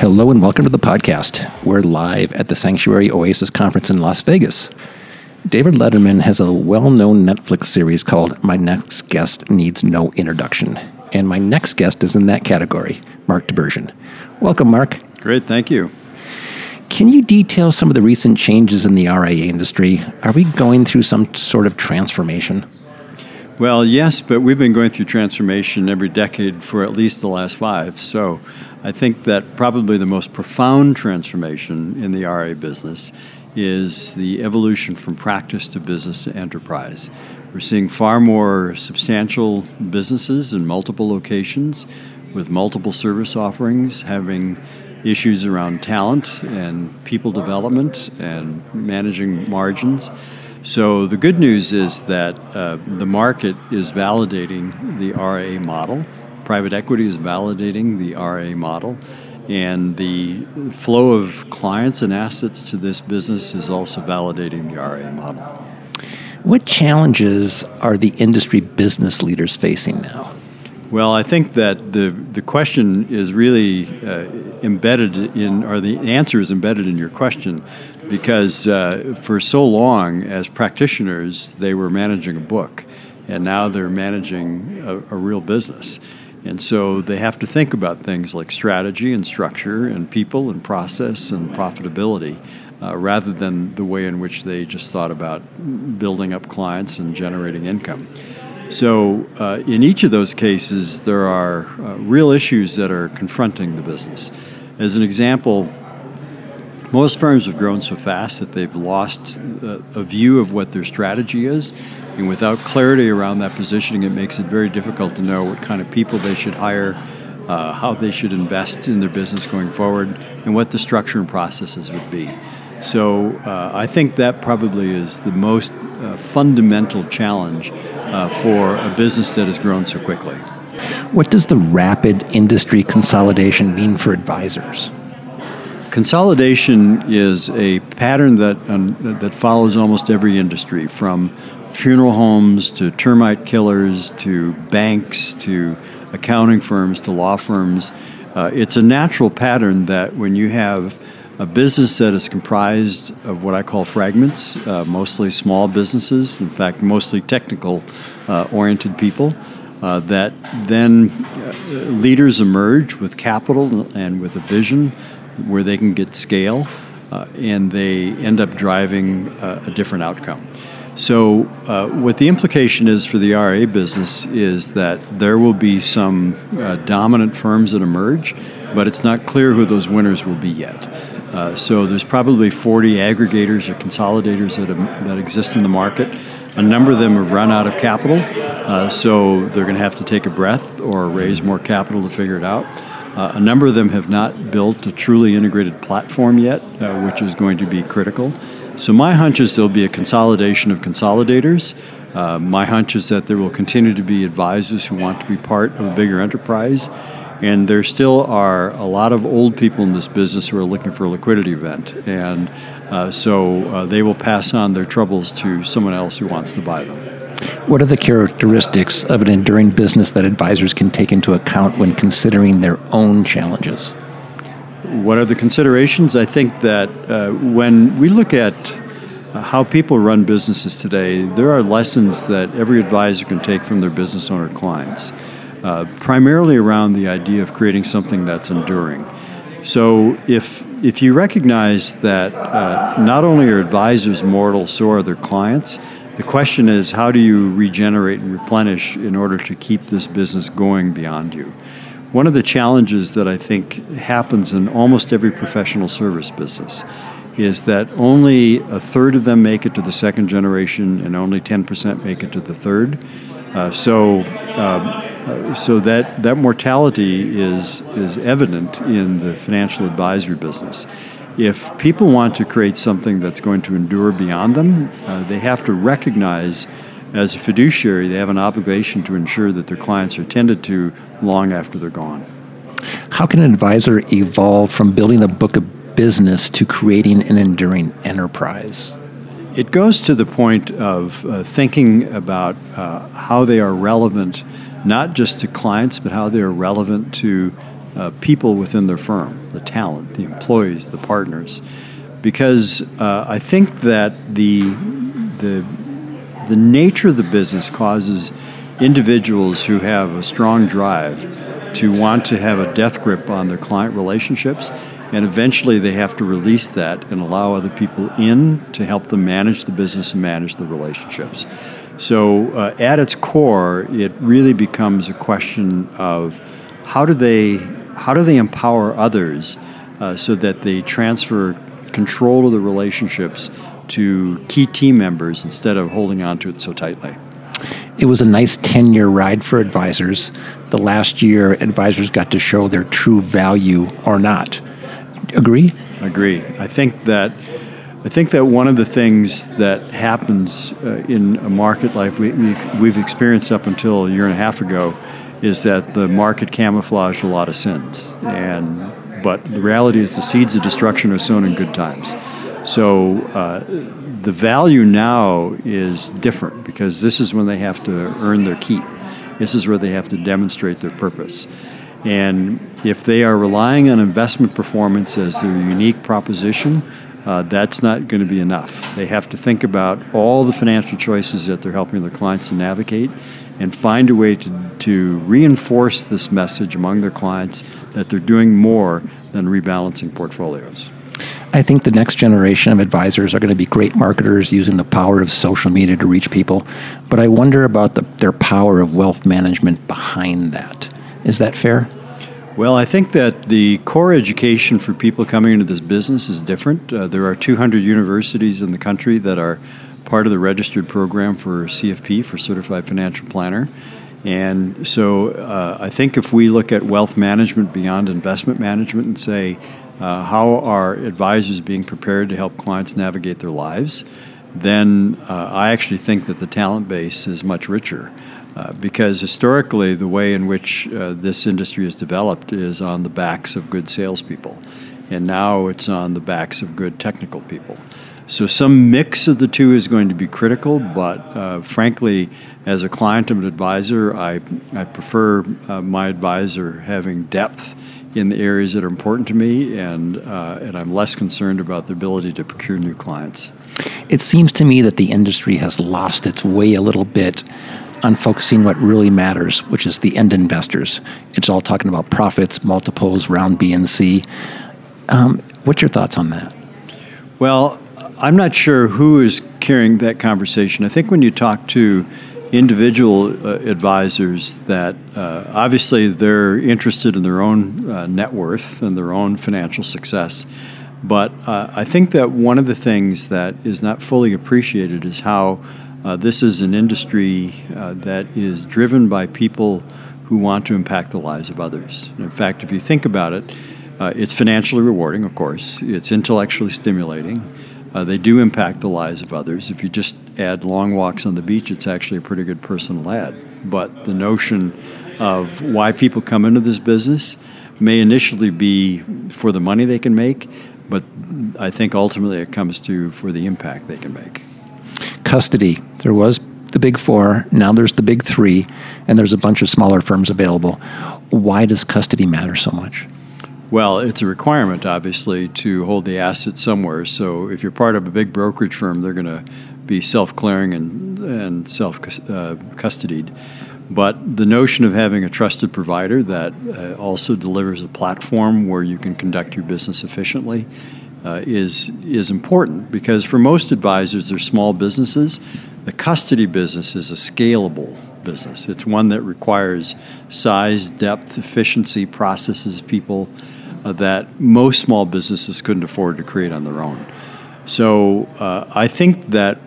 Hello and welcome to the podcast. We're live at the Sanctuary Oasis Conference in Las Vegas. David Letterman has a well known Netflix series called My Next Guest Needs No Introduction. And my next guest is in that category, Mark Tibergien. Welcome, Mark. Great, thank you. Can you detail some of the recent changes in the RIA industry? Are we going through some sort of transformation? Well, yes, but we've been going through transformation every decade for at least the last five. So I think that probably the most profound transformation in the RIA business is the evolution from practice to business to enterprise. We're seeing far more substantial businesses in multiple locations with multiple service offerings, having issues around talent and people development and managing margins. So the good news is that uh, the market is validating the RIA model. Private equity is validating the RIA model. And the flow of clients and assets to this business is also validating the RIA model. What challenges are the industry business leaders facing now? Well, I think that the, the question is really uh, embedded in, or the answer is embedded in your question, because uh, for so long, as practitioners, they were managing a book, and now they're managing a, a real business. And so they have to think about things like strategy and structure and people and process and profitability uh, rather than the way in which they just thought about building up clients and generating income. So, uh, in each of those cases, there are uh, real issues that are confronting the business. As an example, most firms have grown so fast that they've lost uh, a view of what their strategy is. And without clarity around that positioning, it makes it very difficult to know what kind of people they should hire, uh, how they should invest in their business going forward, and what the structure and processes would be. So uh, I think that probably is the most uh, fundamental challenge uh, for a business that has grown so quickly. What does the rapid industry consolidation mean for advisors? Consolidation is a pattern that um, that follows almost every industry, from funeral homes to termite killers to banks to accounting firms to law firms. Uh, it's a natural pattern that when you have a business that is comprised of what I call fragments, uh, mostly small businesses, in fact, mostly technical uh, oriented people. Uh, that then uh, leaders emerge with capital and with a vision where they can get scale, uh, and they end up driving uh, a different outcome. So, what the implication is for the RIA business is that there will be some dominant firms that emerge, but it's not clear who those winners will be yet. Uh, so there's probably 40 aggregators or consolidators that, have, that exist in the market. A number of them have run out of capital, uh, so they're going to have to take a breath or raise more capital to figure it out. Uh, a number of them have not built a truly integrated platform yet, uh, which is going to be critical. So my hunch is there'll be a consolidation of consolidators. Uh, my hunch is that there will continue to be advisors who want to be part of a bigger enterprise and there still are a lot of old people in this business who are looking for a liquidity event. And uh, so uh, they will pass on their troubles to someone else who wants to buy them. What are the characteristics of an enduring business that advisors can take into account when considering their own challenges? What are the considerations? I think that uh, when we look at uh, how people run businesses today, there are lessons that every advisor can take from their business owner clients uh, primarily around the idea of creating something that's enduring. So if if you recognize that uh, not only are advisors mortal, so are their clients. The question is, how do you regenerate and replenish in order to keep this business going beyond you? One of the challenges that I think happens in almost every professional service business is that only a third of them make it to the second generation and only 10% make it to the third. Uh, so um, uh, so that, that mortality is, is evident in the financial advisory business. if people want to create something that's going to endure beyond them, uh, they have to recognize as a fiduciary they have an obligation to ensure that their clients are tended to long after they're gone. How can an advisor evolve from building a book of business to creating an enduring enterprise? It goes to the point of uh, thinking about uh, how they are relevant, not just to clients, but how they are relevant to uh, people within their firm, the talent, the employees, the partners. Because uh, I think that the, the, the nature of the business causes individuals who have a strong drive to want to have a death grip on their client relationships and eventually they have to release that and allow other people in to help them manage the business and manage the relationships. So, uh, at its core, it really becomes a question of how do they how do they empower others uh, so that they transfer control of the relationships to key team members instead of holding on to it so tightly. It was a nice 10 year ride for advisors. The last year, advisors got to show their true value or not. Agree? Agree. I think that. I think that one of the things that happens uh, in a market like we, we, we've experienced up until a year and a half ago is that the market camouflaged a lot of sins. And but the reality is the seeds of destruction are sown in good times. So uh, the value now is different because this is when they have to earn their keep. This is where they have to demonstrate their purpose. And if they are relying on investment performance as their unique proposition, uh, that's not going to be enough. They have to think about all the financial choices that they're helping their clients to navigate and find a way to, to reinforce this message among their clients that they're doing more than rebalancing portfolios. I think the next generation of advisors are going to be great marketers using the power of social media to reach people. But I wonder about the, their power of wealth management behind that. Is that fair? Well, I think that the core education for people coming into this business is different. Uh, there are 200 universities in the country that are part of the registered program for CFP, for Certified Financial Planner. And so uh, I think if we look at wealth management beyond investment management and say, uh, how are advisors being prepared to help clients navigate their lives, then uh, I actually think that the talent base is much richer. Uh, because historically, the way in which uh, this industry has developed is on the backs of good salespeople, and now it's on the backs of good technical people. So some mix of the two is going to be critical, but uh, frankly, as a client of an advisor, I, I prefer uh, my advisor having depth in the areas that are important to me, and, uh, and I'm less concerned about the ability to procure new clients. It seems to me that the industry has lost its way a little bit on focusing what really matters, which is the end investors. It's all talking about profits, multiples, round B and C. Um, what's your thoughts on that? Well, I'm not sure who is carrying that conversation. I think when you talk to individual uh, advisors, that uh, obviously they're interested in their own uh, net worth and their own financial success. But uh, I think that one of the things that is not fully appreciated is how uh, this is an industry uh, that is driven by people who want to impact the lives of others. And in fact, if you think about it, it's financially rewarding, of course, it's intellectually stimulating. Uh, they do impact the lives of others. If you just add long walks on the beach, it's actually a pretty good personal ad. But the notion of why people come into this business may initially be for the money they can make, but I think ultimately it comes to for the impact they can make. Custody. There was the big four, now there's the big three, and there's a bunch of smaller firms available. Why does custody matter so much? Well, it's a requirement, obviously, to hold the asset somewhere. So if you're part of a big brokerage firm, they're going to be self-clearing and, and self-custodied. But the notion of having a trusted provider that uh, also delivers a platform where you can conduct your business efficiently uh, is is important because for most advisors, they're small businesses. The custody business is a scalable business. It's one that requires size, depth, efficiency, processes, people uh, that most small businesses couldn't afford to create on their own. So uh, I think that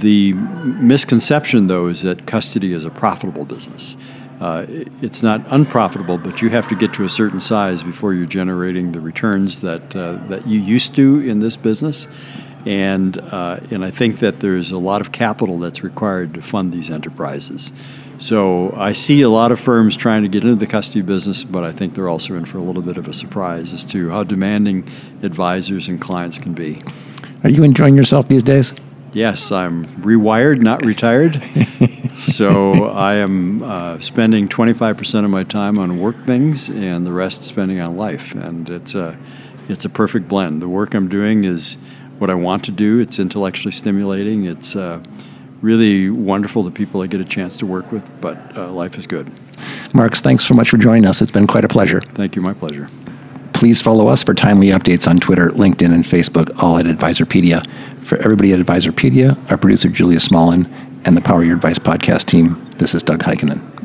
the misconception, though, is that custody is a profitable business. Uh, it's not unprofitable, but you have to get to a certain size before you're generating the returns that uh, that you used to in this business. And uh, and I think that there's a lot of capital that's required to fund these enterprises. So I see a lot of firms trying to get into the custody business, but I think they're also in for a little bit of a surprise as to how demanding advisors and clients can be. Are you enjoying yourself these days? Yes, I'm rewired, not retired. so I am uh, spending 25% of my time on work things and the rest spending on life. And it's a, it's a perfect blend. The work I'm doing is what I want to do, it's intellectually stimulating, it's uh, really wonderful the people I get a chance to work with, but uh, life is good. Marks, thanks so much for joining us. It's been quite a pleasure. Thank you, my pleasure. Please follow us for timely updates on Twitter, LinkedIn, and Facebook, all at Advisorpedia. For everybody at Advisorpedia, our producer Julia Smallin, and the Power Your Advice podcast team, this is Doug Heikkinen.